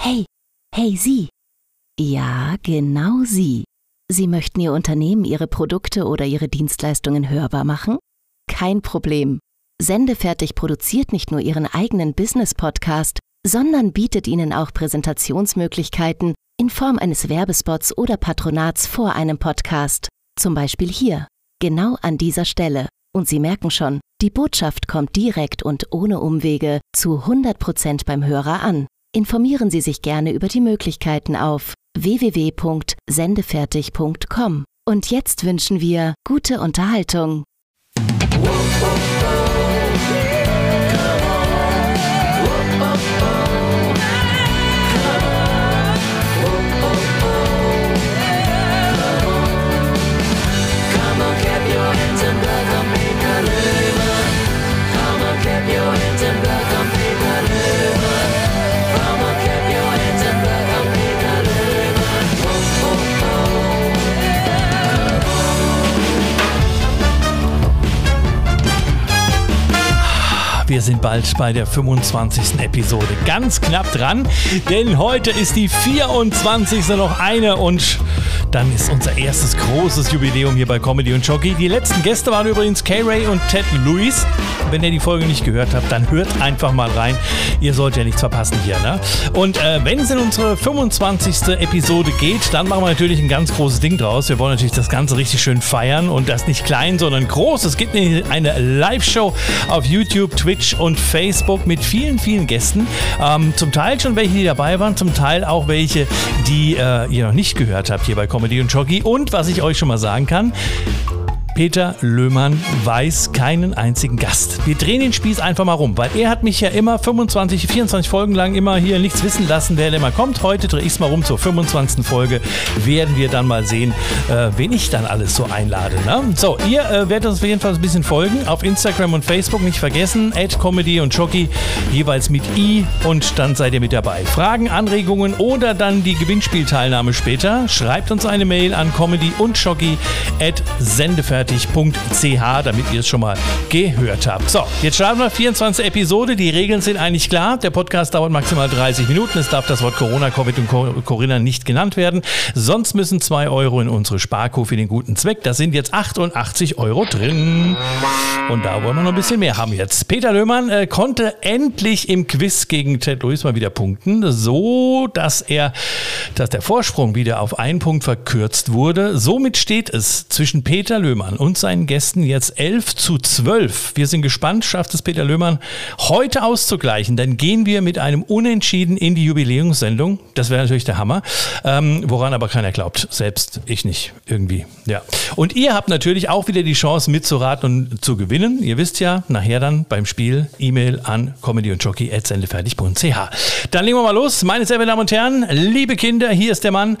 Hey, hey Sie. Ja, genau Sie. Sie möchten Ihr Unternehmen, Ihre Produkte oder Ihre Dienstleistungen hörbar machen? Kein Problem. Sendefertig produziert nicht nur Ihren eigenen Business-Podcast, sondern bietet Ihnen auch Präsentationsmöglichkeiten in Form eines Werbespots oder Patronats vor einem Podcast. Zum Beispiel hier, genau an dieser Stelle. Und Sie merken schon, die Botschaft kommt direkt und ohne Umwege zu 100% beim Hörer an. Informieren Sie sich gerne über die Möglichkeiten auf www.sendefertig.com. Und jetzt wünschen wir gute Unterhaltung. Wir sind bald bei der 25. Episode. Ganz knapp dran, denn heute ist die 24. noch eine und dann ist unser erstes großes Jubiläum hier bei Comedy und Jockey. Die letzten Gäste waren übrigens K-Ray und Ted Lewis. Wenn ihr die Folge nicht gehört habt, dann hört einfach mal rein. Ihr sollt ja nichts verpassen hier. Ne? Und äh, wenn es in unsere 25. Episode geht, dann machen wir natürlich ein ganz großes Ding draus. Wir wollen natürlich das Ganze richtig schön feiern und das nicht klein, sondern groß. Es gibt eine Live-Show auf YouTube, Twitch Twitch und Facebook mit vielen, vielen Gästen. Ähm, zum Teil schon welche, die dabei waren, zum Teil auch welche, die äh, ihr noch nicht gehört habt hier bei Comedy und Jockey. Und was ich euch schon mal sagen kann, Peter Löhmann weiß keinen einzigen Gast. Wir drehen den Spieß einfach mal rum, weil er hat mich ja immer 25, 24 Folgen lang immer hier nichts wissen lassen, wer denn immer kommt. Heute drehe ich es mal rum zur 25. Folge. Werden wir dann mal sehen, äh, wen ich dann alles so einlade. Ne? So, ihr äh, werdet uns auf jeden Fall ein bisschen folgen. Auf Instagram und Facebook nicht vergessen. Ad Comedy und Jockey jeweils mit I und dann seid ihr mit dabei. Fragen, Anregungen oder dann die Gewinnspielteilnahme später. Schreibt uns eine Mail an comedy und jockey at sendefertig fertig.ch, damit ihr es schon mal gehört habt. So, jetzt starten wir 24 Episode. Die Regeln sind eigentlich klar. Der Podcast dauert maximal 30 Minuten. Es darf das Wort Corona, Covid und Corinna nicht genannt werden. Sonst müssen 2 Euro in unsere Sparko für den guten Zweck. Da sind jetzt 88 Euro drin. Und da wollen wir noch ein bisschen mehr haben jetzt. Peter Löhmann äh, konnte endlich im Quiz gegen Ted Lewis mal wieder punkten, so dass er, dass der Vorsprung wieder auf einen Punkt verkürzt wurde. Somit steht es zwischen Peter Löhmann und seinen Gästen jetzt 11 zu 12. Wir sind gespannt, schafft es Peter Löhmann heute auszugleichen. Dann gehen wir mit einem Unentschieden in die Jubiläumssendung. Das wäre natürlich der Hammer. Ähm, woran aber keiner glaubt. Selbst ich nicht. Irgendwie. Ja. Und ihr habt natürlich auch wieder die Chance mitzuraten und zu gewinnen. Ihr wisst ja, nachher dann beim Spiel E-Mail an comedy und jockey Dann legen wir mal los. Meine sehr verehrten Damen und Herren, liebe Kinder, hier ist der Mann,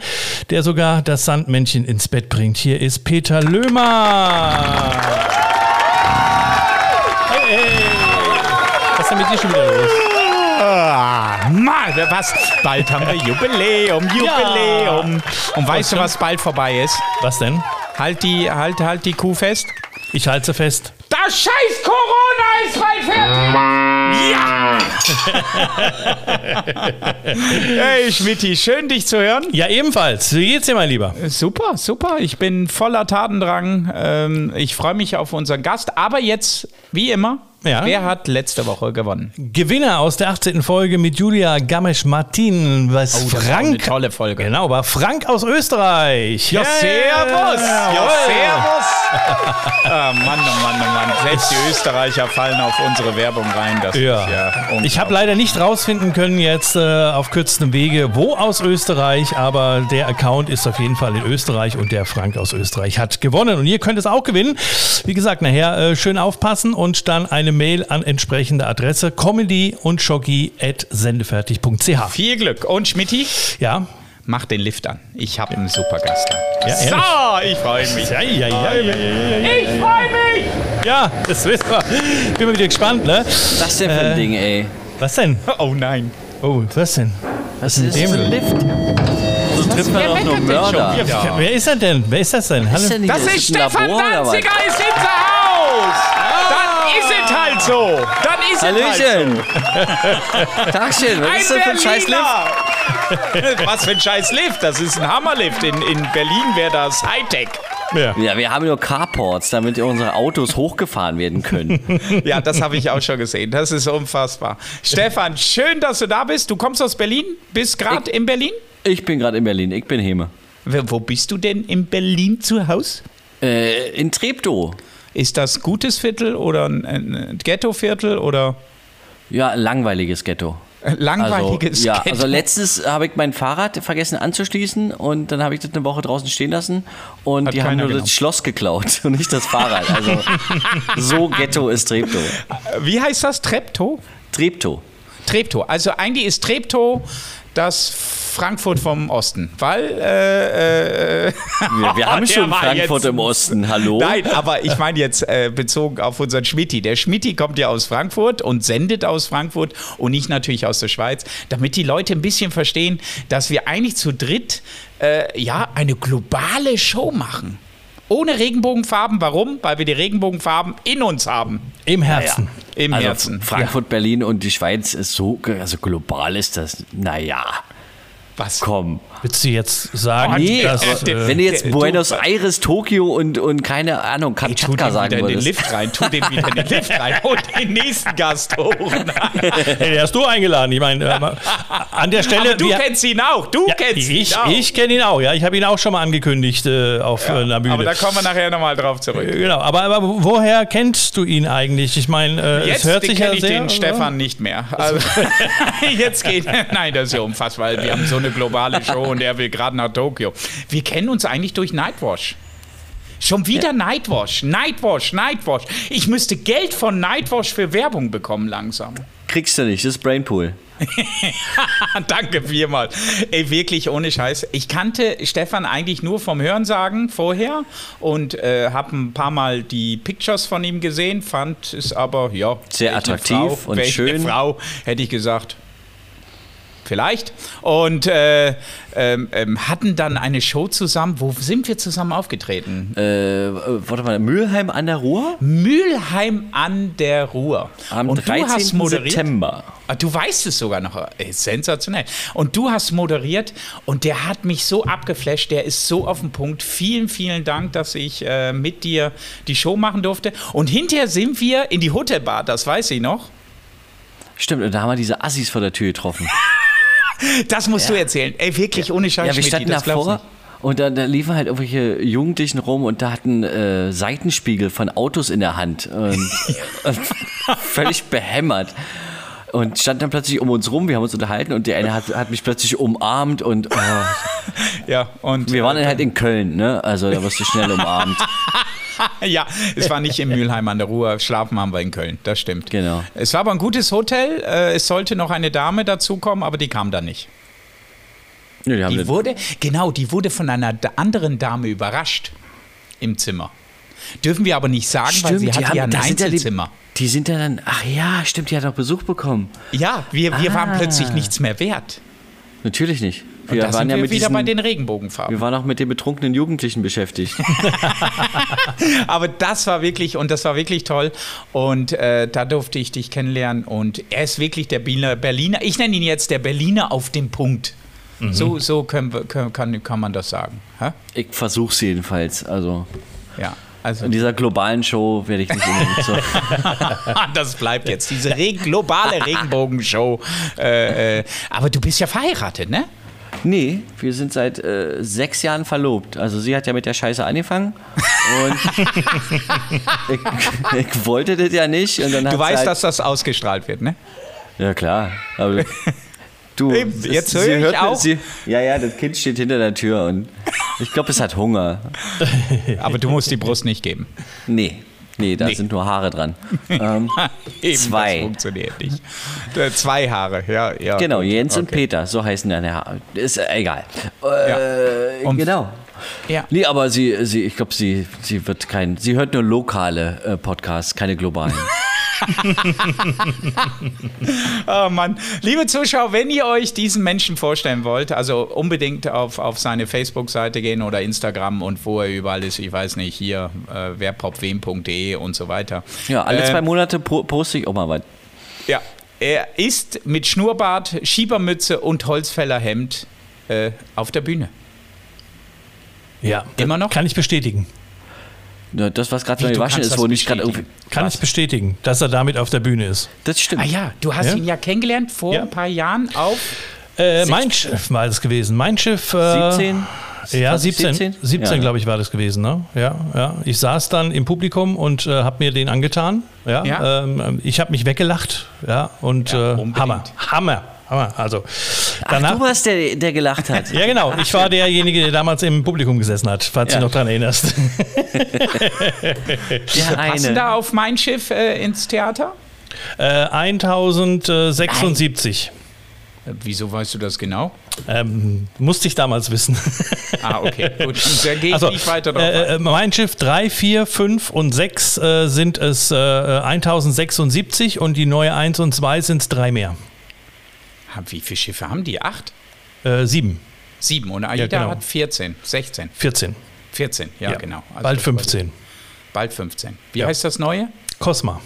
der sogar das Sandmännchen ins Bett bringt. Hier ist Peter Löhmann. Hey, hey. Was ist denn mit dir schon wieder los? Ah, Mann, was? Bald haben wir Jubiläum, Jubiläum. Ja. Und weißt du, was bald vorbei ist? Was denn? Halt die, halt, halt die Kuh fest. Ich halte sie fest. Das scheiß Corona ist bald fertig! Ja! hey Schmidti, schön dich zu hören. Ja, ebenfalls. Wie geht's dir, mein Lieber? Super, super. Ich bin voller Tatendrang. Ähm, ich freue mich auf unseren Gast. Aber jetzt, wie immer, ja. Wer hat letzte Woche gewonnen? Gewinner aus der 18. Folge mit Julia Gamesch-Martin. Was oh, Frank. eine tolle Folge. Genau, war Frank aus Österreich. Ja, servus. Ja, servus. oh Mann, oh Mann, oh Mann. Selbst die Österreicher fallen auf unsere Werbung rein. Das ja. ja ich habe leider nicht rausfinden können jetzt äh, auf kürzestem Wege, wo aus Österreich, aber der Account ist auf jeden Fall in Österreich und der Frank aus Österreich hat gewonnen. Und ihr könnt es auch gewinnen. Wie gesagt, nachher äh, schön aufpassen und dann eine Mail an entsprechende Adresse comedy und at sendefertig.ch. Viel Glück. Und Schmidti? Ja. Mach den Lift an. Ich habe einen super Gast. Ja, so, ich freue mich. Ja, ja, ja, ich freue mich. Ja, das wissen wir. Bin mal wieder gespannt, ne? Was denn für ein äh, Ding, ey? Was denn? Oh nein. Oh, was denn? Was, was ist denn ein Lift? So trifft man doch nur Mörder. Ja. Wer ist er denn? Wer ist das denn? Hallo? Ist das, das ist Stefan Danziger, ist hinter Haus. Dann ist es halt so. Dann ist Hallöchen. es halt so. Tagchen, was ein ist das für ein scheiß Lift? Was für ein scheiß Lift. Das ist ein Hammerlift. In, in Berlin wäre das Hightech. Ja. ja, wir haben nur Carports, damit unsere Autos hochgefahren werden können. ja, das habe ich auch schon gesehen. Das ist unfassbar. Stefan, schön, dass du da bist. Du kommst aus Berlin? Bist gerade in Berlin? Ich bin gerade in Berlin. Ich bin Heme. Wo bist du denn in Berlin zu Hause? Äh, in Treptow. Ist das gutes Viertel oder ein Ghetto-Viertel oder? Ja, langweiliges Ghetto. Langweiliges also, ja. Also letztens habe ich mein Fahrrad vergessen anzuschließen und dann habe ich das eine Woche draußen stehen lassen und Hat die haben nur genommen. das Schloss geklaut und nicht das Fahrrad. Also so Ghetto ist Treptow. Wie heißt das? Treptow? Treptow. Treptow. Also eigentlich ist Treptow das Frankfurt vom Osten, weil äh, äh, wir, wir, haben schon Frankfurt jetzt, im Osten, hallo? Nein, aber ich meine jetzt äh, bezogen auf unseren Schmitti. Der Schmitti kommt ja aus Frankfurt und sendet aus Frankfurt und nicht natürlich aus der Schweiz, damit die Leute ein bisschen verstehen, dass wir eigentlich zu dritt äh, ja eine globale Show machen. Ohne Regenbogenfarben. Warum? Weil wir die Regenbogenfarben in uns haben. Im Herzen. Ja, Im also Herzen. Frankfurt, ja. Berlin und die Schweiz ist so, also global ist das, naja. Was? Komm. Willst du jetzt sagen, oh, nee, dass, äh, wenn du jetzt der, Buenos Aires, Tokio und, und keine Ahnung, Kamtschatka sagen würdest. Tu den Lift rein, tu den wieder in den Lift rein und den nächsten Gast hoch. hey, den hast du eingeladen. Ich meine, äh, an der Stelle. Aber du wir, kennst ihn auch, du ja, kennst ich, ihn auch. Ich kenne ihn auch, ja. Ich habe ihn auch schon mal angekündigt äh, auf ja, einer Bühne. Aber da kommen wir nachher nochmal drauf zurück. Äh, genau, aber, aber woher kennst du ihn eigentlich? Ich meine, äh, es hört sich ja ich sehr... den Stefan nicht mehr. Also, jetzt geht... Nein, das ist ja umfassbar, weil wir haben so eine globale Show und er will gerade nach Tokio. Wir kennen uns eigentlich durch Nightwash. Schon wieder ja. Nightwash, Nightwash, Nightwash. Ich müsste Geld von Nightwash für Werbung bekommen langsam. Kriegst du nicht, das ist Brainpool. Danke viermal. Ey, wirklich ohne Scheiß. Ich kannte Stefan eigentlich nur vom Hörensagen vorher und äh, habe ein paar Mal die Pictures von ihm gesehen, fand es aber, ja. Sehr attraktiv Frau, und schön. Frau, hätte ich gesagt, vielleicht. Und äh, ähm, ähm, hatten dann eine Show zusammen. Wo sind wir zusammen aufgetreten? Äh, warte mal, Mülheim an der Ruhr? Mülheim an der Ruhr. Am Und 13. September. Ah, du weißt es sogar noch. Ey, sensationell. Und du hast moderiert und der hat mich so abgeflasht. Der ist so auf den Punkt. Vielen, vielen Dank, dass ich äh, mit dir die Show machen durfte. Und hinterher sind wir in die Hotelbar, das weiß ich noch. Stimmt, und da haben wir diese Assis vor der Tür getroffen. Das musst ja. du erzählen. Ey, wirklich, ohne Scheiß. Ja, wir standen davor. Und da, da, liefen halt irgendwelche Jugendlichen rum und da hatten äh, Seitenspiegel von Autos in der Hand. Und, und völlig behämmert. Und stand dann plötzlich um uns rum, wir haben uns unterhalten und der eine hat, hat mich plötzlich umarmt und. Oh. Ja, und. Wir waren dann halt in Köln, ne? Also da wirst du schnell umarmt. ja, es war nicht in Mülheim an der Ruhr. Schlafen haben wir in Köln, das stimmt. Genau. Es war aber ein gutes Hotel. Äh, es sollte noch eine Dame dazukommen, aber die kam dann nicht. Ja, die, die wurde, genau, die wurde von einer anderen Dame überrascht im Zimmer. Dürfen wir aber nicht sagen, stimmt, weil sie hatte ja ein Einzelzimmer. Die, die sind dann, ach ja, stimmt, die hat auch Besuch bekommen. Ja, wir, wir ah. waren plötzlich nichts mehr wert. Natürlich nicht. Wir waren sind ja wir mit wieder diesen, bei den Regenbogenfarben. Wir waren auch mit den betrunkenen Jugendlichen beschäftigt. Aber das war wirklich, und das war wirklich toll. Und äh, da durfte ich dich kennenlernen. Und er ist wirklich der Berliner, ich nenne ihn jetzt der Berliner auf dem Punkt. Mhm. So, so können wir, können, kann, kann man das sagen. Ha? Ich versuche es jedenfalls. Also. Ja. Also in dieser globalen Show werde ich nicht unbedingt so. das bleibt jetzt, diese Re globale Regenbogenshow. Äh, äh, aber du bist ja verheiratet, ne? Nee, wir sind seit äh, sechs Jahren verlobt. Also sie hat ja mit der Scheiße angefangen. Und ich, ich, wollte das ja nicht. Und dann du weißt, halt dass das ausgestrahlt wird, ne? Ja, klar. Aber du, jetzt höre ich auch. Sie, ja, ja, das Kind steht hinter der Tür und ich glaube, es hat Hunger. Aber du musst die Brust nicht geben. Nee. Nee, da nee. sind nur Haare dran. Ähm, Eben, zwei. Das funktioniert nicht. Äh, zwei Haare, ja. ja genau, Jens okay. und Peter, so heißen deine Haare. Ist äh, egal. Äh, ja. Genau. Ja. Nee, aber sie, sie ich glaube, sie, sie wird kein, sie hört nur lokale äh, Podcasts, keine globalen. oh Mann. Liebe Zuschauer, wenn ihr euch diesen Menschen vorstellen wollt, also unbedingt auf, auf seine Facebook-Seite gehen oder Instagram und wo er überall ist, ich weiß nicht, hier äh, werpopwem.de und so weiter. Ja, alle äh, zwei Monate poste ich auch mal was. Ja, Er ist mit Schnurrbart, Schiebermütze und Holzfällerhemd äh, auf der Bühne. Ja, Immer noch? Kann ich bestätigen. Ja, Das, was gerade gewaschen ist, wo nicht gerade irgendwie. Kann ich bestätigen, dass er damit auf der Bühne ist. Das stimmt. Ah ja, du hast Ja? ihn ja kennengelernt vor Ja. ein paar Jahren auf. Äh, mein Schiff war das gewesen. Mein Schiff. Äh, 17? Ja, 17, 17? 17, Ja. glaube ich, war das gewesen. Ne? Ja, ja. Ich saß dann im Publikum und äh, habe mir den angetan. Ja, Ja. Ähm, ich habe mich weggelacht. Ja, und Ja, äh. Hammer, Hammer, Hammer. Also Ach, danach. du warst der, der gelacht hat. ja, genau. Ich war derjenige, der damals im Publikum gesessen hat, falls Ja. du dich noch daran erinnerst. Der Passen da auf mein Schiff äh, ins Theater? äh, 1076. Äh, Wieso weißt du das genau? Ähm, musste ich damals wissen. Ah, okay, gut. Da gehe ich Also, nicht weiter drauf äh, äh, mein Schiff 3, 4, 5 und 6 äh, sind es äh, 1076 und die neue 1 und 2 sind es drei mehr. Wie viele Schiffe haben die? Acht? Äh, 7, Sieben. Und AIDA genau. hat 14, 16, 14. 14. Ja, genau. Also Bald das war- 15. Bald 15. Wie Ja. heißt das neue? Cosma.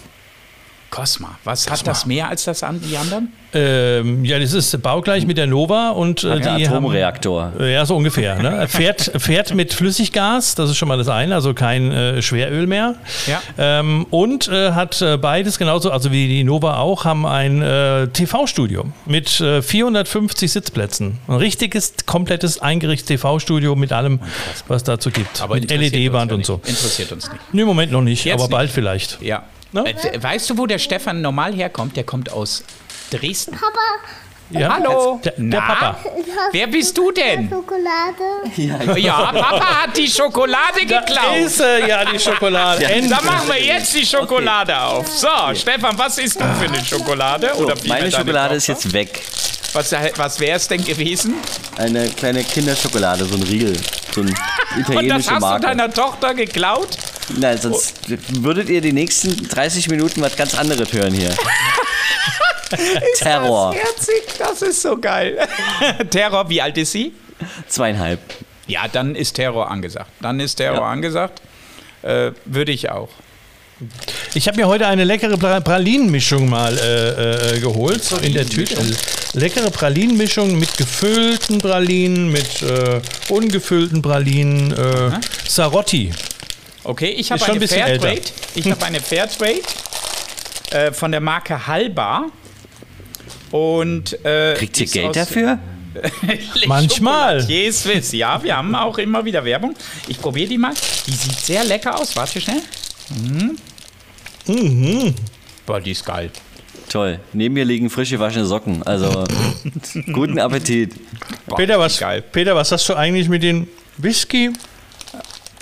Cosma. Was hat das mehr als das an, die anderen? Ähm, ja, das ist baugleich mit der Nova und äh, Ja, die Atomreaktor. Haben, ja, so ungefähr. Ne? Fährt, fährt mit Flüssiggas, das ist schon mal das eine, also kein äh, Schweröl mehr. Ja. Ähm, und äh, hat äh, beides genauso, also wie die Nova auch, haben ein äh, TV-Studio mit äh, 450 Sitzplätzen. Ein richtiges, komplettes eingerichtetes TV-Studio mit allem, was dazu gibt. mit interessiert LED-Wand uns und ja so. Interessiert uns nicht. Nee, im Moment noch nicht, Jetzt aber nicht. bald vielleicht. Ja. Ne? Äh, weißt du, wo der Stefan normal herkommt? Der kommt aus Dresden. Ja? Hallo. Der, der Na? Papa. Wer bist du denn? Schokolade. Ja, Papa hat die Schokolade Da geklaut. ist äh, ja die Schokolade. Endlich. Da machen wir jetzt die Schokolade auf. So, Stefan, was isst du für eine Schokolade? So, Oder meine Schokolade ist jetzt weg. Was, was wäre es denn gewesen? Eine kleine Kinderschokolade, so ein Riegel. So ein Und das italienische hast Marke. du deiner Tochter geklaut? Nein, sonst würdet ihr die nächsten 30 Minuten was ganz anderes hören hier. Terror. Das ist herzig, das ist so geil. Terror, wie alt ist sie? Zweieinhalb. Ja, dann ist Terror angesagt. Dann ist Terror Ja. angesagt. Äh, Würde ich auch. Ich habe mir heute eine leckere pra Pralinenmischung mal äh, äh, geholt in der Tüte. Leckere Pralinenmischung mit gefüllten Pralinen, mit äh, ungefüllten Pralinen. Äh, Sarotti. Okay, ich habe eine ein Fairtrade. Ich habe eine Fairtrade äh, von der Marke Halbar. Und äh, Kriegt ihr Geld dafür? Manchmal. Swiss. Ja, wir haben auch immer wieder Werbung. Ich probiere die mal. Die sieht sehr lecker aus. Warte schnell. Mhm. Boah, die ist geil. Toll. Neben mir liegen frisch gewaschene Socken. Also, guten Appetit. Boah, Peter, was, Geil. Peter, was hast du eigentlich mit den Whisky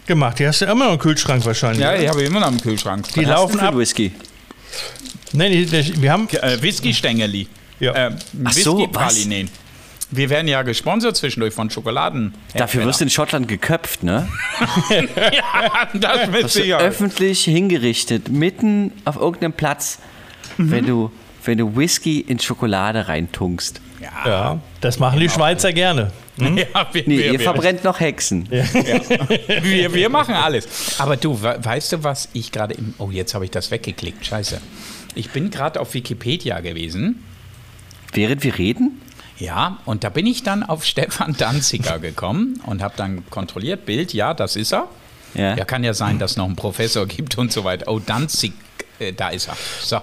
gemacht? Die hast du immer noch im Kühlschrank wahrscheinlich. Ja, die habe ich immer noch im Kühlschrank. die Was hast du laufen für ab. Whisky? Die, wir haben. Äh, Whisky-Stängeli. Ja. Äh, Ach so, Whisky-Pralinen. Wir werden ja gesponsert zwischendurch von Schokoladen. Dafür wirst du in Schottland geköpft, ne? ja, das mit Wirst du Sicherheit. öffentlich hingerichtet, mitten auf irgendeinem Platz, Mhm. wenn, du, wenn du Whisky in Schokolade reintunkst. Ja, das machen die Schweizer gerne. Ja, wir, Nee, wir, ihr wir, verbrennt noch Hexen. wir, wir machen alles. Aber du, we- weißt du, was ich gerade im. Oh, jetzt habe ich das weggeklickt. Scheiße. Ich bin gerade auf Wikipedia gewesen. Während wir reden? Ja, und da bin ich dann auf Stefan Danziger gekommen und habe dann kontrolliert, Bild, ja, das ist er. Ja. Ja, kann ja sein, dass es noch einen Professor gibt und so weiter. Oh, Danzig, äh, da ist er. So.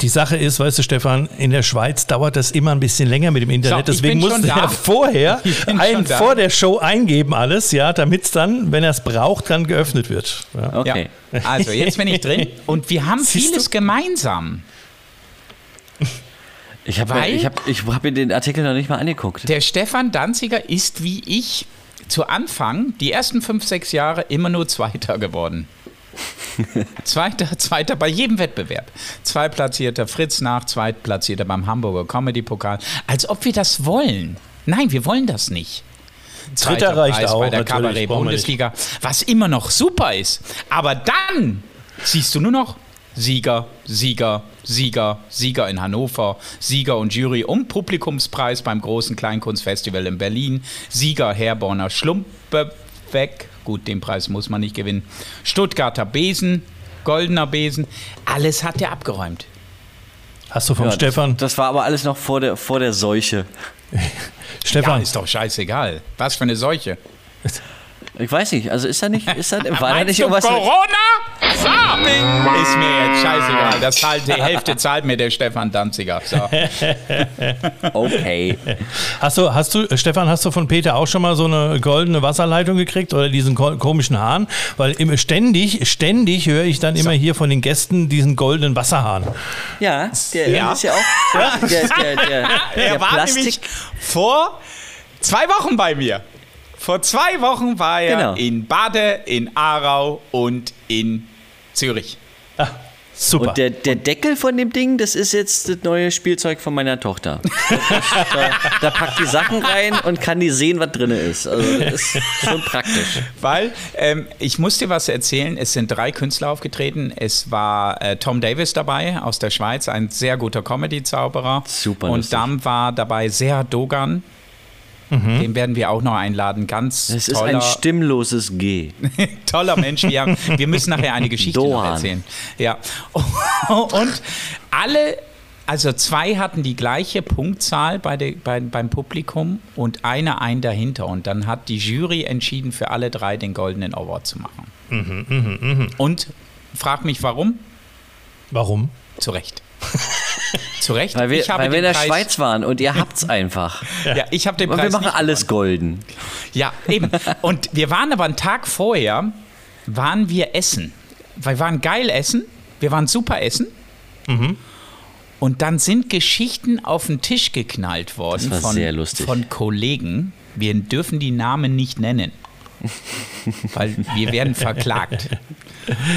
Die Sache ist, weißt du, Stefan, in der Schweiz dauert das immer ein bisschen länger mit dem Internet. So, Deswegen musste er vorher ein, vor der Show eingeben alles, ja, damit es dann, wenn er es braucht, dann geöffnet wird. Ja. Okay. Ja. Also, jetzt bin ich drin. Und wir haben Siehst vieles du? gemeinsam. Ich habe Weil- ich hab, ich hab mir den Artikel noch nicht mal angeguckt. Der Stefan Danziger ist wie ich zu Anfang, die ersten fünf, sechs Jahre, immer nur Zweiter geworden. Zweiter, Zweiter bei jedem Wettbewerb. Zweitplatzierter Fritz nach, Zweitplatzierter beim Hamburger Comedy-Pokal. Als ob wir das wollen. Nein, wir wollen das nicht. Dritter reicht Preis auch, bei der. Kabarett-Bundesliga, was immer noch super ist. Aber dann siehst du nur noch Sieger, Sieger, Sieger, Sieger in Hannover, Sieger und Jury um Publikumspreis beim großen Kleinkunstfestival in Berlin, Sieger Herborner Schlumpebeck, gut, den Preis muss man nicht gewinnen, Stuttgarter Besen, Goldener Besen, alles hat er abgeräumt. Hast du vom Ja, Stefan? Das, das war aber alles noch vor der, vor der Seuche. Ja, Stefan, ist doch scheißegal. Was für eine Seuche. Ich weiß nicht, also ist da nicht, ist da, war da nicht irgendwas? Corona? So. Ist mir jetzt scheißegal. Das zahlt, die Hälfte zahlt mir der Stefan Danziger. So. Okay. hast du, hast du, Stefan, hast du von Peter auch schon mal so eine goldene Wasserleitung gekriegt oder diesen ko- komischen Hahn? Weil immer ständig, ständig höre ich dann immer hier von den Gästen diesen goldenen Wasserhahn. Ja, der Ja. ist ja auch. Der, der, der, der, Er der war nämlich vor zwei Wochen bei mir. Vor zwei Wochen war er Genau. in Bade, in Aarau und in Zürich. Super. Und der, der Deckel von dem Ding, das ist jetzt das neue Spielzeug von meiner Tochter. da, da packt die Sachen rein und kann die sehen, was drin ist. Also das ist schon praktisch. Weil ähm, ich muss dir was erzählen. Es sind drei Künstler aufgetreten. Es war äh, Tom Davis dabei aus der Schweiz, ein sehr guter Comedy-Zauberer. Super Und lustig. dann war dabei Serhat Dogan. Den werden wir auch noch einladen. Ganz Es ist toller, ein stimmloses G. toller Mensch. Wir, wir müssen nachher eine Geschichte erzählen. Ja. Und alle, also zwei hatten die gleiche Punktzahl bei der, bei, beim Publikum und einer ein dahinter. Und dann hat die Jury entschieden, für alle drei den Goldenen Award zu machen. Und frag mich warum? Warum? Zu Recht. Zu Recht. Weil wir, ich habe weil wir in der Preis- Schweiz waren und ihr habt's einfach. Ja, ich habe den Und Preis wir machen nicht alles golden. Ja, eben. Und wir waren aber einen Tag vorher, waren wir essen. Wir waren geil essen, wir waren super essen. Und dann sind Geschichten auf den Tisch geknallt worden Das war von, sehr lustig. von Kollegen. Wir dürfen die Namen nicht nennen. Weil wir werden verklagt.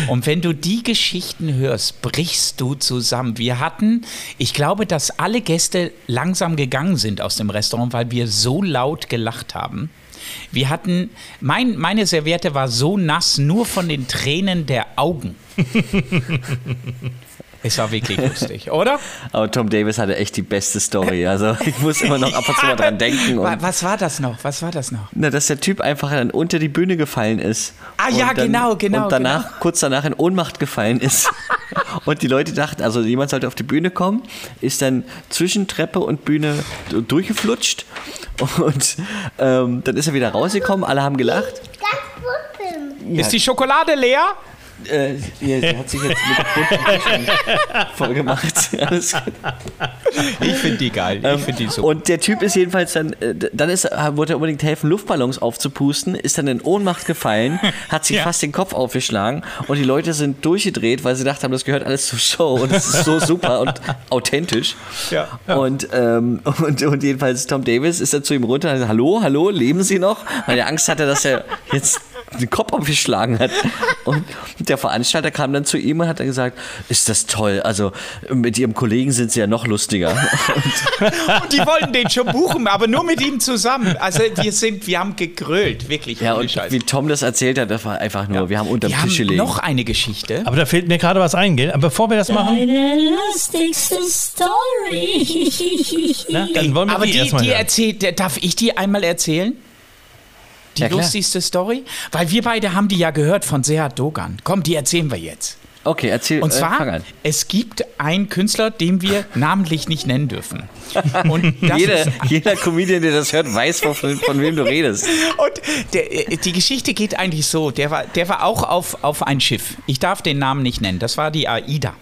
Und wenn du die Geschichten hörst, brichst du zusammen. Wir hatten, ich glaube, dass alle Gäste langsam gegangen sind aus dem Restaurant, weil wir so laut gelacht haben. Wir hatten, mein, meine Serviette war so nass, nur von den Tränen der Augen. Es war wirklich lustig, oder? Aber Tom Davis hatte echt die beste Story. Also ich muss immer noch ab und zu mal dran denken. Was war das noch? Was war das noch? na, dass der Typ einfach dann unter die Bühne gefallen ist. Ah, ja, Und dann, genau, genau, Und danach, kurz danach in Ohnmacht gefallen ist. und die Leute dachten, also jemand sollte auf die Bühne kommen, ist dann zwischen Treppe und Bühne durchgeflutscht. Und ähm, dann ist er wieder rausgekommen, alle haben gelacht. Das wussten. Ist die Schokolade leer? Äh, ja, sie hat sich jetzt mit bunten Tischen voll gemacht. Alles gut. Ich finde die geil. Ich finde die super. Und der Typ ist jedenfalls dann, äh, dann ist, er- wollte er unbedingt helfen, Luftballons aufzupusten, ist dann in Ohnmacht gefallen, hat sich Ja. fast den Kopf aufgeschlagen und die Leute sind durchgedreht, weil sie dachten, das gehört alles zur Show und es ist so super und authentisch. Ja. Und, ähm, und, und jedenfalls Tom Davis ist dann zu ihm runter und hat gesagt, hallo, hallo, leben Sie noch? Weil er Angst hatte, dass er jetzt den Kopf aufgeschlagen hat. Und der Veranstalter kam dann zu ihm und hat dann gesagt, ist das toll, also mit Ihrem Kollegen sind Sie ja noch lustiger. Und die wollten den schon buchen, aber nur mit ihm zusammen. Also wir sind, wir haben gegrölt, wirklich. Ja, und Scheiß. wie Tom das erzählt hat, das war einfach nur, wir haben unterm wir Tisch haben gelegen. noch eine Geschichte. Aber da fällt mir gerade was ein, gell? Aber bevor wir das machen, Deine lustigste Story. na, dann wollen wir Aber die, die, die erzählt, darf ich die einmal erzählen? Die Ja, lustigste Story? Weil wir beide haben die ja gehört von Serhat Dogan. Komm, die erzählen wir jetzt. Okay, erzähl, Und äh, zwar, an. es gibt einen Künstler, den wir namentlich nicht nennen dürfen. Jeder, ist, jeder Comedian, der das hört, weiß, von, von wem du redest. Und der, äh, die Geschichte geht eigentlich so: der war, der war auch auf, auf ein Schiff. Ich darf den Namen nicht nennen. Das war die AIDA.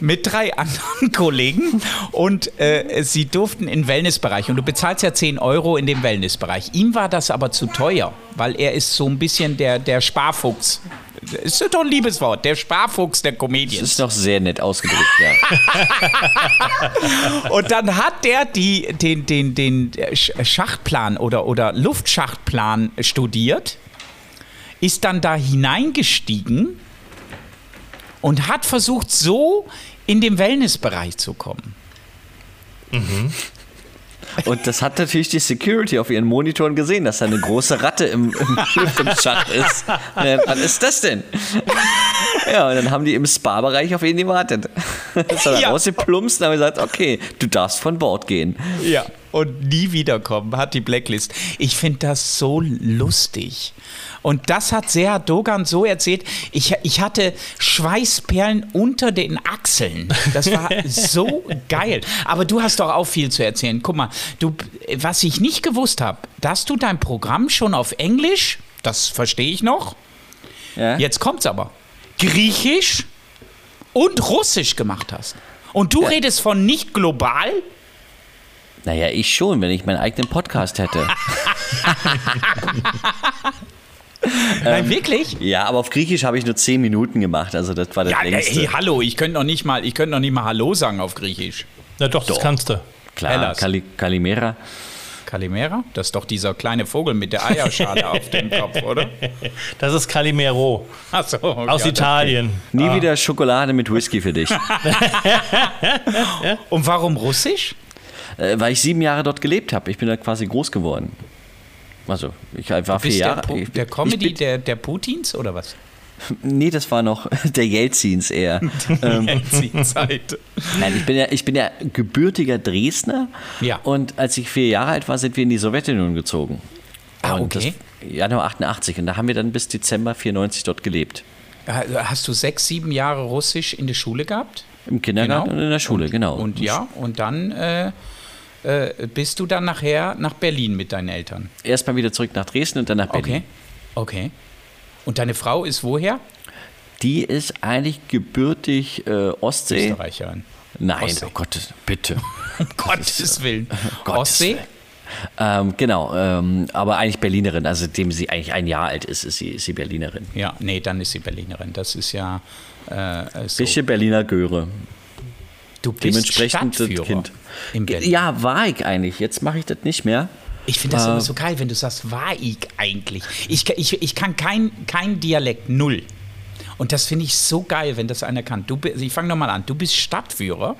Mit drei anderen Kollegen und äh, sie durften in den Wellnessbereich und du bezahlst ja 10 Euro in dem Wellnessbereich. Ihm war das aber zu teuer, weil er ist so ein bisschen der, der Sparfuchs. Ist doch ein liebes Wort, der Sparfuchs der Das Comedians. ist doch sehr nett ausgedrückt, ja. Und dann hat der die, den, den, den Sch- Schachtplan oder, oder Luftschachtplan studiert, ist dann da hineingestiegen und hat versucht, so in den Wellnessbereich zu kommen. Und das hat natürlich die Security auf ihren Monitoren gesehen, dass da eine große Ratte im, im Lüftungsschacht ist. Ja, was ist das denn? Ja, und dann haben die im Spa-Bereich auf ihn gewartet. Ist er da Ja. rausgeplumpst und haben gesagt, okay, du darfst von Bord gehen. Ja. Und nie wiederkommen, hat die Blacklist. Ich finde das so lustig. Und das hat Serhat Dogan so erzählt. Ich, ich hatte Schweißperlen unter den Achseln. Das war so geil. Aber du hast doch auch viel zu erzählen. Guck mal, du, was ich nicht gewusst habe, dass du dein Programm schon auf Englisch, das verstehe ich noch. Ja? Jetzt kommt's aber. Griechisch und Russisch gemacht hast. Und du redest von nicht global? Naja, ich schon, wenn ich meinen eigenen Podcast hätte. Nein, wirklich? ja, aber auf Griechisch habe ich nur 10 Minuten gemacht, also das war das Ja, längste. hey, hallo, ich könnte noch nicht mal, ich könnte noch nicht mal Hallo sagen auf Griechisch. Na doch, das kannst du. Klar. Kali Kalimera. Kalimera? Das ist doch dieser kleine Vogel mit der Eierschale auf dem Kopf, oder? Das ist Calimero Ach so, aus ja, Italien. Nie wieder Schokolade mit Whisky für dich. Und warum Russisch? Äh, weil ich sieben Jahre dort gelebt habe. Ich bin da quasi groß geworden. Also, ich war vier der, Jahre. Pu- ich, der Comedy der, der Putins oder was? Nee, das war noch der Jelzins eher. ähm, Die Zeit. nein, ich bin, ja, ich bin ja gebürtiger Dresdner. Ja. Und als ich vier Jahre alt war, sind wir in die Sowjetunion gezogen. Ah, Und okay. Januar 88. Und da haben wir dann bis Dezember 94 dort gelebt. Hast du sechs, sieben Jahre Russisch in der Schule gehabt? Im Kindergarten Genau. und in der Schule, genau. Und ja, und dann äh, äh, bist du dann nachher nach Berlin mit deinen Eltern. Erstmal wieder zurück nach Dresden und dann nach Berlin. Okay. Okay. Und deine Frau ist woher? Die ist eigentlich gebürtig äh, Ostsee. Österreicherin. Nein, Ostsee. oh Gott, bitte. Um Gottes Willen. Gottes Ostsee? Ähm, genau, ähm, aber eigentlich Berlinerin. Also, dem sie eigentlich ein Jahr alt ist, ist sie, ist sie Berlinerin. Ja, nee, dann ist sie Berlinerin. Das ist ja äh, so. Bisschen Berliner Göre. Du bist Dementsprechend das Stadtführer Kind. in Berlin. Ja, war ich eigentlich. Jetzt mache ich das nicht mehr. Ich finde das Äh, immer so geil, wenn du sagst, war ich eigentlich. Ich, ich, ich kann kein, kein Dialekt, null. Und das finde ich so geil, wenn das einer kann. Du, ich fange nochmal an. Du bist Stadtführer.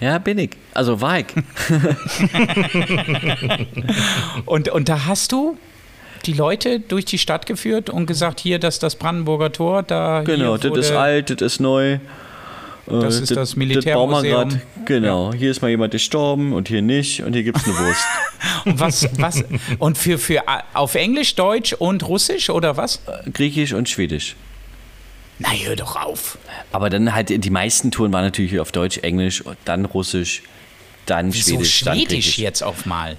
Ja, bin ich. Also war ich. Und, und da hast du die Leute durch die Stadt geführt und gesagt, hier, das ist das Brandenburger Tor. Da Genau, das ist alt, das ist neu. Das Äh, ist das bauen wir Militärmuseum. grad. Genau, hier ist mal jemand gestorben und hier nicht und hier gibt es eine Wurst. Und was, was, und für, für äh, auf Englisch, Deutsch und Russisch oder was? Griechisch und Schwedisch. Na, hör doch auf. Aber dann halt, die meisten Touren waren natürlich auf Deutsch, Englisch, und dann Russisch, dann Wieso Schwedisch, dann Schwedisch Griechisch. jetzt auf mal?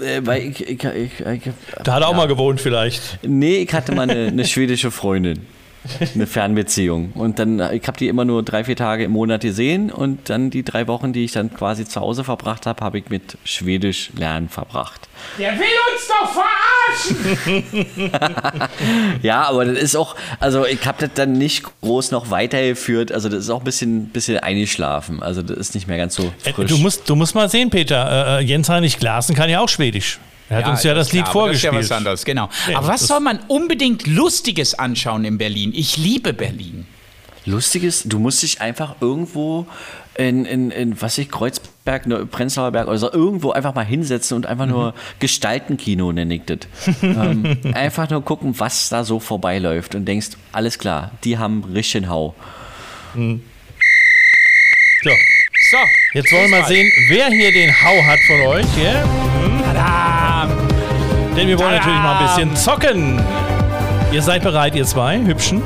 Äh, weil ich, ich, ich, ich, Da hat er auch mal gewohnt vielleicht. Nee, ich hatte mal eine, eine schwedische Freundin. Eine Fernbeziehung. Und dann, ich habe die immer nur drei, vier Tage im Monat gesehen und dann die drei Wochen, die ich dann quasi zu Hause verbracht habe, habe ich mit Schwedisch lernen verbracht. Der will uns doch verarschen! Ja, aber das ist auch, also ich habe das dann nicht groß noch weitergeführt. Also das ist auch ein bisschen, bisschen eingeschlafen. Also das ist nicht mehr ganz so Äh, frisch. Du musst, du musst mal sehen, Peter. Äh, Jens Heinrich Glasen kann ja auch Schwedisch. Er hat uns ja das ist klar, Lied aber Das ist ja vorgespielt. was anderes, genau. Ja, aber was soll man unbedingt Lustiges anschauen in Berlin? Ich liebe Berlin. Lustiges, du musst dich einfach irgendwo in, in, in was ich, Kreuzberg, ne, Prenzlauer Berg oder so, irgendwo einfach mal hinsetzen und einfach nur Gestaltenkino nenne ich das. ähm, einfach nur gucken, was da so vorbeiläuft und denkst, alles klar, die haben richtigen Hau. So, So, jetzt wollen wir mal sehen, wer hier den Hau hat von euch. Ja? Tada! Denn wir wollen natürlich mal ein bisschen zocken. Ihr seid bereit, ihr zwei Hübschen?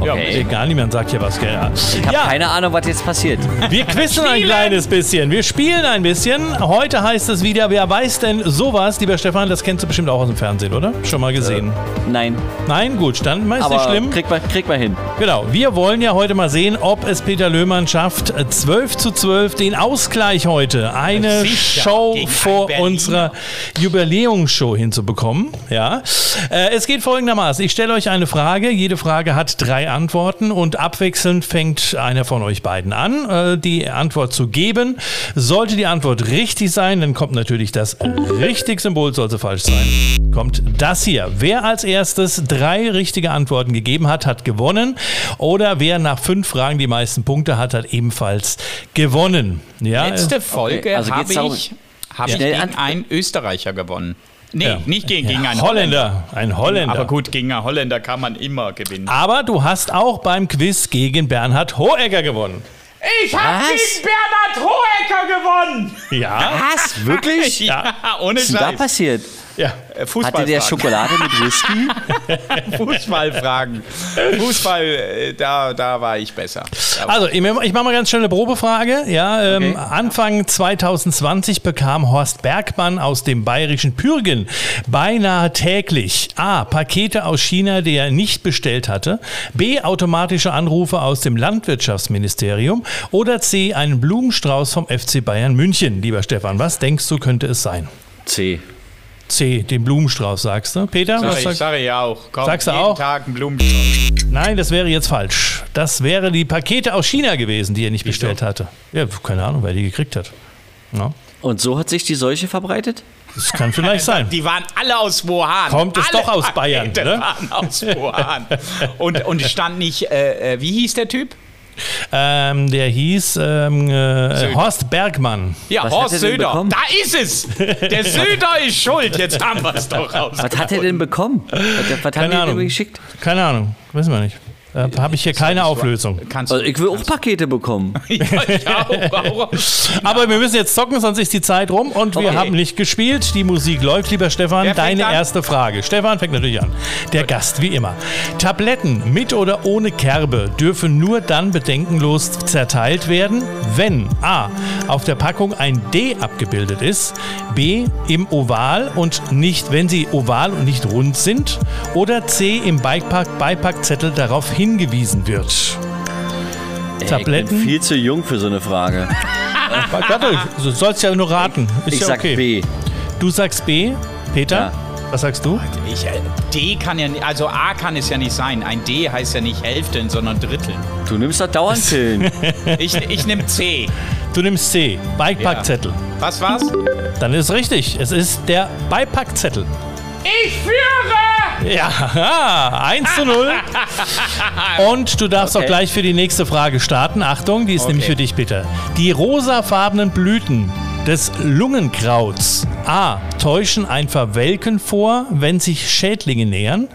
Okay. Egal, niemand sagt hier was, gell? Ich habe Ja, keine Ahnung, was jetzt passiert. wir quizzen ein kleines bisschen. Wir spielen ein bisschen. Heute heißt es wieder, wer weiß denn sowas? Lieber Stefan, das kennst du bestimmt auch aus dem Fernsehen, oder? Schon mal gesehen. Nein, Nein, gut, dann ist nicht schlimm. krieg mal, krieg mal hin. Genau, wir wollen ja heute mal sehen, ob es Peter Löhmann schafft, äh, 12 zu 12 den Ausgleich heute, eine Show vor Berliner. unserer Jubiläumsshow hinzubekommen. Ja. Äh, Es geht folgendermaßen, ich stelle euch eine Frage, jede Frage hat drei Antworten und abwechselnd fängt einer von euch beiden an, äh, die Antwort zu geben. Sollte die Antwort richtig sein, dann kommt natürlich das richtig Symbol, sollte falsch sein. Kommt das hier. Wer als erstes drei richtige Antworten gegeben hat, hat gewonnen. Oder wer nach fünf Fragen die meisten Punkte hat, hat ebenfalls gewonnen. Ja, Letzte Folge also habe ich, hab Ja. ich Schnell gegen an- einen Österreicher gewonnen. Nee, ja. nicht gegen, gegen ja, einen Holländer. Ein Holländer. Aber gut, gegen einen Holländer kann man immer gewinnen. Aber du hast auch beim Quiz gegen Bernhard Hohecker gewonnen. Ich habe gegen Bernhard Hohecker gewonnen. Ja. Was? Wirklich? Ja, ohne Was ist da passiert? Ja. Äh, Fußballfragen. Hatte der Schokolade mit Whisky? Fußballfragen. Fußball, äh, da, da war ich besser. Also, ich ich mache mal ganz schnell eine Probefrage. Ja, ähm, Okay. Anfang 2020 bekam Horst Bergmann aus dem bayerischen Pürgen beinahe täglich A. Pakete aus China, die er nicht bestellt hatte, B. automatische Anrufe aus dem Landwirtschaftsministerium oder C. einen Blumenstrauß vom FC Bayern München. Lieber Stefan, was denkst du, könnte es sein? C. C. Den Blumenstrauß, sagst du. Peter, Sag was ich, sagst sag ich auch. Komm, Sagst du jeden auch? Tag ein Blumenstrauß. Nein, das wäre jetzt falsch. Das wäre die Pakete aus China gewesen, die er nicht bestellt hatte. Ja, keine Ahnung, wer die gekriegt hat. Ja, Und so hat sich die Seuche verbreitet? das kann vielleicht sein. Die waren alle aus Wuhan. Kommt es alle doch aus Bayern, Pakete ne? waren aus Wuhan. und, und stand nicht, äh, äh, wie hieß der Typ? Ähm, der hieß ähm, äh, Horst Bergmann. Ja, Was Horst hat er denn Söder. bekommen? Da ist es. Der Söder ist schuld. Jetzt haben wir es doch raus. Was hat er denn bekommen? Was, was haben Keine die Ahnung. ihm geschickt? Keine Ahnung, wissen wir nicht. Da habe ich hier keine Auflösung. Kannst du, Also ich will auch Pakete bekommen. ja, ich auch, auch. Aber wir müssen jetzt zocken, sonst ist die Zeit rum und wir Okay. haben nicht gespielt. Die Musik läuft, lieber Stefan. Wer Deine an? erste Frage. Stefan fängt natürlich an. Der Gast, wie immer. Tabletten mit oder ohne Kerbe dürfen nur dann bedenkenlos zerteilt werden, wenn a. auf der Packung ein D abgebildet ist, b. im Oval und nicht, wenn sie oval und nicht rund sind, oder c. im Beipack, Beipackzettel darauf hingewiesen wird. Ey, Tabletten? Ich bin viel zu jung für so eine Frage. Warte, du sollst ja nur raten. Ist Ich ja sag okay. B. Du sagst B, Peter? Ja. Was sagst du? Ich, äh, D kann ja, also A kann es ja nicht sein. Ein D heißt ja nicht Hälften, sondern Dritteln. Du nimmst doch dauernd Pillen. Ich, ich nehme C. Du nimmst C, Beipackzettel. Was war's? Dann ist richtig. Es ist der Beipackzettel. Ich führe! Ja, 1 zu 0. Und du darfst Okay. auch gleich für die nächste Frage starten. Achtung, die ist nämlich für dich bitte. Die rosafarbenen Blüten des Lungenkrauts A. täuschen ein Verwelken vor, wenn sich Schädlinge nähern.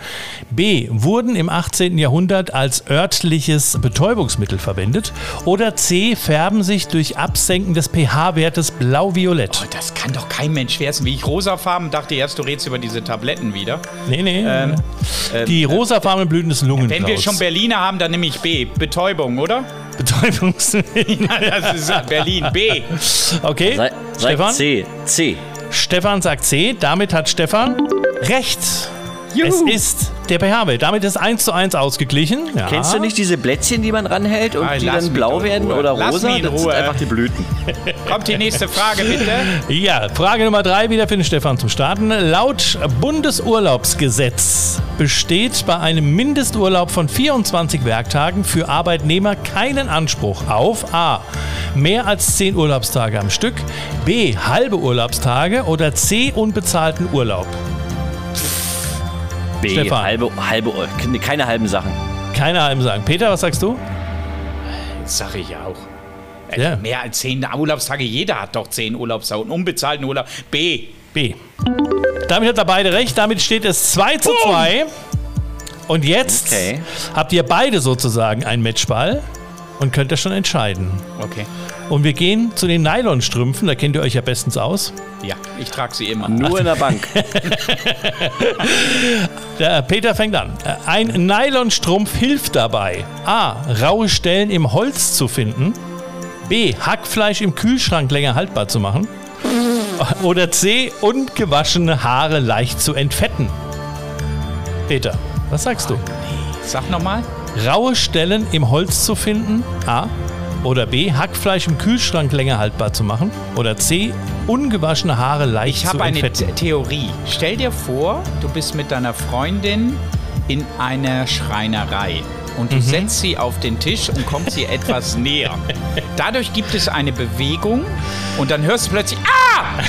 B. wurden im 18. Jahrhundert als örtliches Betäubungsmittel verwendet. Oder C. färben sich durch Absenken des pH-Wertes blau-violett. Oh, das kann doch kein Mensch wissen. Wie ich rosafarben dachte erst, du redest über diese Tabletten wieder. Nee, nee. Ähm, die rosafarbenen Blüten des Lungenkrauts. Wenn wir schon Berliner haben, dann nehme ich B. Betäubung, oder? Betäubungsmittel. Das ist Berlin. B. Okay, Sei, sei Stefan? C. C. Stefan sagt C. Damit hat Stefan recht. Es ist der pH-Wert. Damit ist 1 zu 1 ausgeglichen. Ja. Kennst du nicht diese Blättchen, die man ranhält und Ah, die dann blau werden oder Lass rosa? mich in Das sind Ruhe. einfach die Blüten. Kommt die nächste Frage, bitte. Ja, Frage Nummer 3 wieder für den Stefan zum Starten. Laut Bundesurlaubsgesetz besteht bei einem Mindesturlaub von 24 Werktagen für Arbeitnehmer keinen Anspruch auf A. Mehr als 10 Urlaubstage am Stück, B. halbe Urlaubstage oder C. unbezahlten Urlaub. B. Stefan. Halbe, halbe, keine halben Sachen. Keine halben sagen. Peter, was sagst du? Das sag ich auch. Äh, Ja. Mehr als zehn Urlaubstage. Jeder hat doch zehn Urlaubstage. Und unbezahlten Urlaub. B. B. Damit hat er beide recht. Damit steht es 2 zu 2. Und jetzt Okay. habt ihr beide sozusagen einen Matchball und könnt das schon entscheiden. Okay. Und wir gehen zu den Nylonstrümpfen, da kennt ihr euch ja bestens aus. Ja, ich trage sie immer. Nur in der Bank. Der Peter fängt an. Ein Nylonstrumpf hilft dabei, a. raue Stellen im Holz zu finden, b. Hackfleisch im Kühlschrank länger haltbar zu machen oder c. ungewaschene Haare leicht zu entfetten. Peter, was sagst du? Sag nochmal. Raue Stellen im Holz zu finden, a. Oder B. Hackfleisch im Kühlschrank länger haltbar zu machen. Oder C. Ungewaschene Haare leicht Ich zu habe eine entfetten. The- Theorie. Stell dir vor, du bist mit deiner Freundin in einer Schreinerei. Und du Mhm. setzt sie auf den Tisch und kommst ihr etwas näher. Dadurch gibt es eine Bewegung und dann hörst du plötzlich Ah!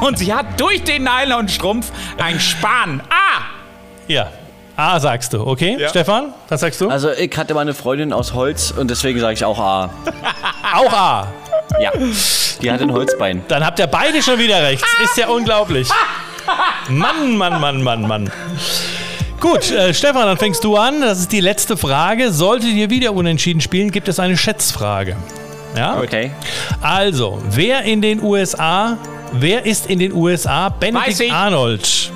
und sie hat durch den Nylonstrumpf ein Span. Ah! Ja. A sagst du, okay? Ja. Stefan, was sagst du? Also ich hatte mal eine Freundin aus Holz und deswegen sage ich auch A. Auch A. Ja. Die hat ein Holzbein. Dann habt ihr beide schon wieder recht. Ist ja unglaublich. Mann, Mann, Mann, Mann, Mann. Gut, äh, Stefan, dann fängst du an. Das ist die letzte Frage. Solltet ihr wieder unentschieden spielen, gibt es eine Schätzfrage. Ja? Okay. Also, wer in den USA, wer ist in den USA Benedict ich. Arnold?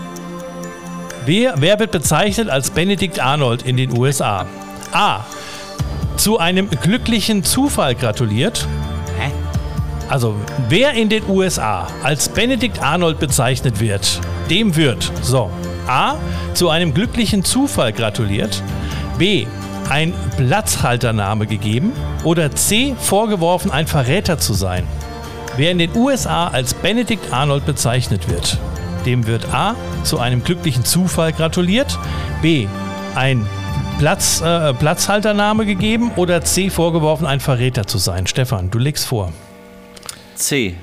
Wer, wer wird bezeichnet als Benedict Arnold in den USA? A. Zu einem glücklichen Zufall gratuliert. Hä? Also, wer in den USA als Benedict Arnold bezeichnet wird, dem wird so A. Zu einem glücklichen Zufall gratuliert. B. Ein Platzhaltername gegeben. Oder C. Vorgeworfen, ein Verräter zu sein. Wer in den USA als Benedict Arnold bezeichnet wird, dem wird A. zu einem glücklichen Zufall gratuliert. B. Ein Platz, äh, Platzhaltername gegeben. Oder C. Vorgeworfen, ein Verräter zu sein. Stefan, du legst vor. C.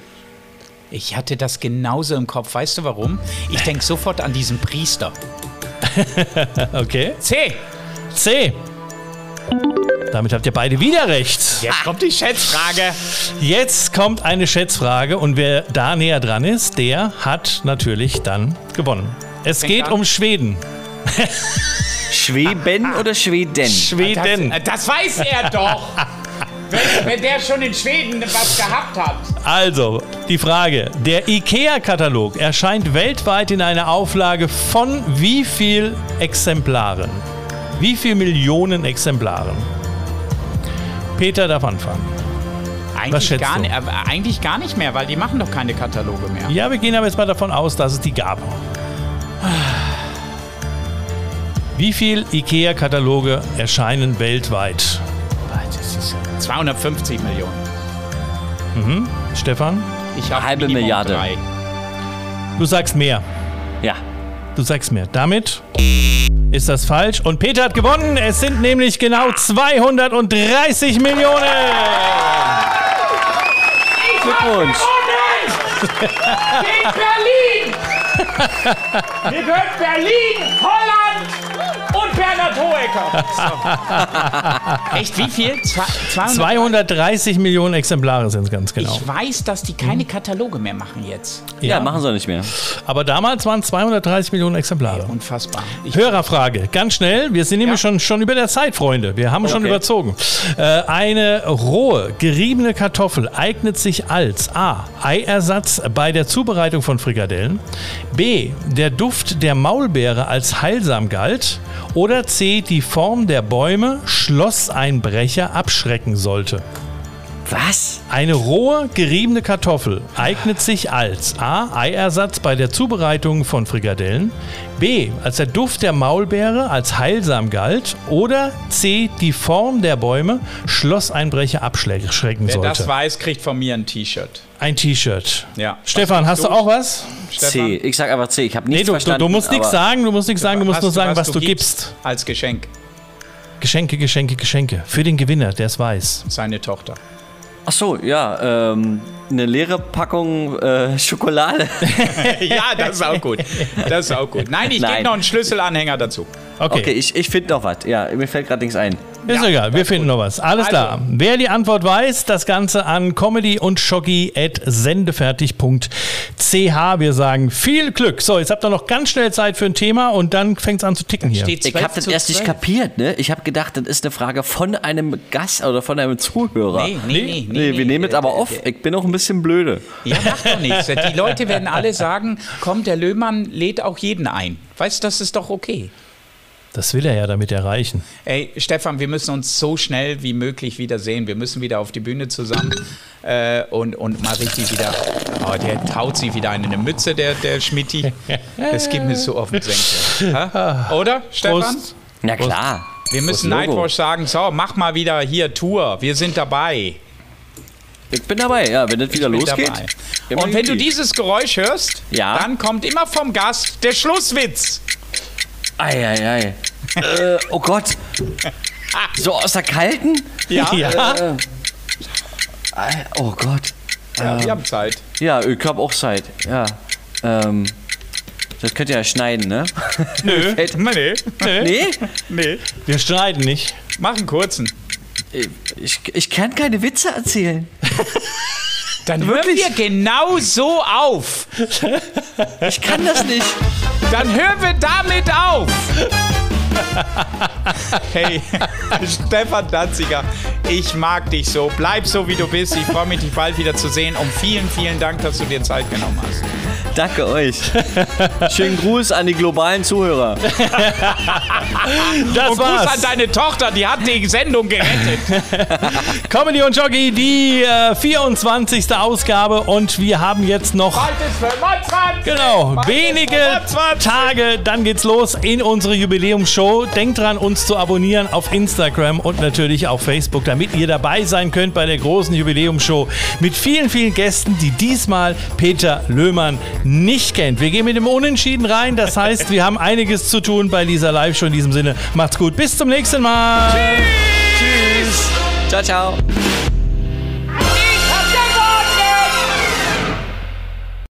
Ich hatte das genauso im Kopf. Weißt du warum? Ich denke sofort an diesen Priester. Okay. C. C. Damit habt ihr beide wieder recht. Jetzt kommt die Schätzfrage. Jetzt kommt eine Schätzfrage und wer da näher dran ist, der hat natürlich dann gewonnen. Es Fängt geht an. um Schweden. Schweben oder Schweden? Schweden. Das, das weiß er doch. wenn, wenn der schon in Schweden was gehabt hat. Also, die Frage. Der IKEA-Katalog erscheint weltweit in einer Auflage von wie viel Exemplaren? Wie viel Millionen Exemplaren? Peter darf anfangen. Eigentlich gar, du? ni- äh, eigentlich gar nicht mehr, weil die machen doch keine Kataloge mehr. Ja, wir gehen aber jetzt mal davon aus, dass es die gab. Wie viel IKEA-Kataloge erscheinen weltweit? Das ist 250 Millionen. Stefan, Ich habe Halbe Milliarde. Drei. du sagst mehr. Du sagst mehr. Damit ist das falsch. Und Peter hat gewonnen. Es sind nämlich genau 230 Millionen. Glückwunsch. Gegen Berlin! Wir gehören Berlin, Holland Bernhard Hohecker. So. Echt, wie viel? Zwei, 200? 230 Millionen Exemplare sind es ganz genau. Ich weiß, dass die keine Kataloge mehr machen jetzt. Ja, machen sie nicht mehr. Aber damals waren es 230 Millionen Exemplare. Unfassbar. Ich, Hörerfrage, ganz schnell. Wir sind nämlich Ja. schon, schon über der Zeit, Freunde. Wir haben schon Okay. überzogen. Äh, eine rohe, geriebene Kartoffel eignet sich als A. Eiersatz bei der Zubereitung von Frikadellen. B. Der Duft der Maulbeere als heilsam galt. Oder C. Die Form der Bäume Schlosseinbrecher abschrecken sollte. Was? Eine rohe, geriebene Kartoffel eignet sich als A. Eiersatz bei der Zubereitung von Frikadellen, B. als der Duft der Maulbeere als heilsam galt oder C. die Form der Bäume Schlosseinbrecher abschrecken wer das weiß, kriegt von mir ein T-Shirt. Ein T-Shirt. Ja. Stefan, Was hast du sagst auch was? C. Ich sag aber C. Ich habe Nee, nichts du, du, verstanden. du musst nichts sagen, du musst nichts sagen, du musst nur du, sagen, was du gibst gibst. Als Geschenk. Geschenke, Geschenke, Geschenke. Für den Gewinner, der es weiß. Seine Tochter. Ach so, ja. Ähm, eine leere Packung äh, Schokolade. ja, das ist auch gut. Das ist auch gut. Nein, ich gebe noch einen Schlüsselanhänger dazu. Okay. Okay, ich, ich finde noch was. Ja, mir fällt gerade nichts ein. Ist Ja, egal, wir finden noch was. Alles Also. klar. Wer die Antwort weiß, das Ganze an comedy und sendefertig.ch. Wir sagen viel Glück. So, jetzt habt ihr noch ganz schnell Zeit für ein Thema und dann fängt es an zu ticken hier. Ich 12 habe das erst nicht 12. kapiert, ne? Ich habe gedacht, das ist eine Frage von einem Gast oder von einem Zuhörer. Nee, nee, nee. Nee, wir nehmen es aber auf. Ich bin auch ein bisschen blöde. Ja, macht doch nichts. Die Leute werden alle sagen, komm, der Löhmann lädt auch jeden ein. Weißt du, das ist doch okay. Das will er ja damit erreichen. Ey, Stefan, wir müssen uns so schnell wie möglich wiedersehen. Wir müssen wieder auf die Bühne zusammen äh, und, und mal richtig wieder. Oh, der taut sich wieder in eine Mütze, der, der Schmitti. Das geht mir so auf den Senkel. Ha? Oder, Stefan? Prost. Na klar. Wir müssen. Nightwatch sagen: So, mach mal wieder hier Tour. Wir sind dabei. Ich bin dabei, ja, wenn das wieder losgeht. Und wenn du dieses Geräusch hörst, Ja. dann kommt immer vom Gast der Schlusswitz. Eieiei. äh, oh Gott. So aus der kalten? Ja, Ja. Äh, ei- oh Gott. ja wir haben Zeit. Ja, ich hab auch Zeit. Ja. Ähm, das könnt ihr ja schneiden, ne? Nö, Fällt- nee, Nee? nee. Wir streiten nicht. Mach einen kurzen. Ich, ich kann keine Witze erzählen. Dann Wirklich? hören wir genau so auf. Ich kann das nicht. Dann hören wir damit auf. Hey, Stefan Danziger, ich mag dich so. Bleib so, wie du bist. Ich freue mich, dich bald wieder zu sehen. Und vielen, vielen Dank, dass du dir Zeit genommen hast. Danke euch. Schönen Gruß an die globalen Zuhörer. Das Und Gruß an war's. deine Tochter, die hat die Sendung gerettet. Comedy und Jockey, die äh, 24. Ausgabe. Und wir haben jetzt noch Bald ist 25. Genau, Bald wenige 25. Tage, dann geht's los in unsere Jubiläumsshow. Denkt dran, uns zu abonnieren auf Instagram und natürlich auf Facebook, damit ihr dabei sein könnt bei der großen Jubiläumsshow mit vielen, vielen Gästen, die diesmal Peter Löhmann nicht kennt. Wir gehen mit dem Unentschieden rein, das heißt, wir haben einiges zu tun bei dieser Live-Show. In diesem Sinne, macht's gut, bis zum nächsten Mal. Ciao, ciao.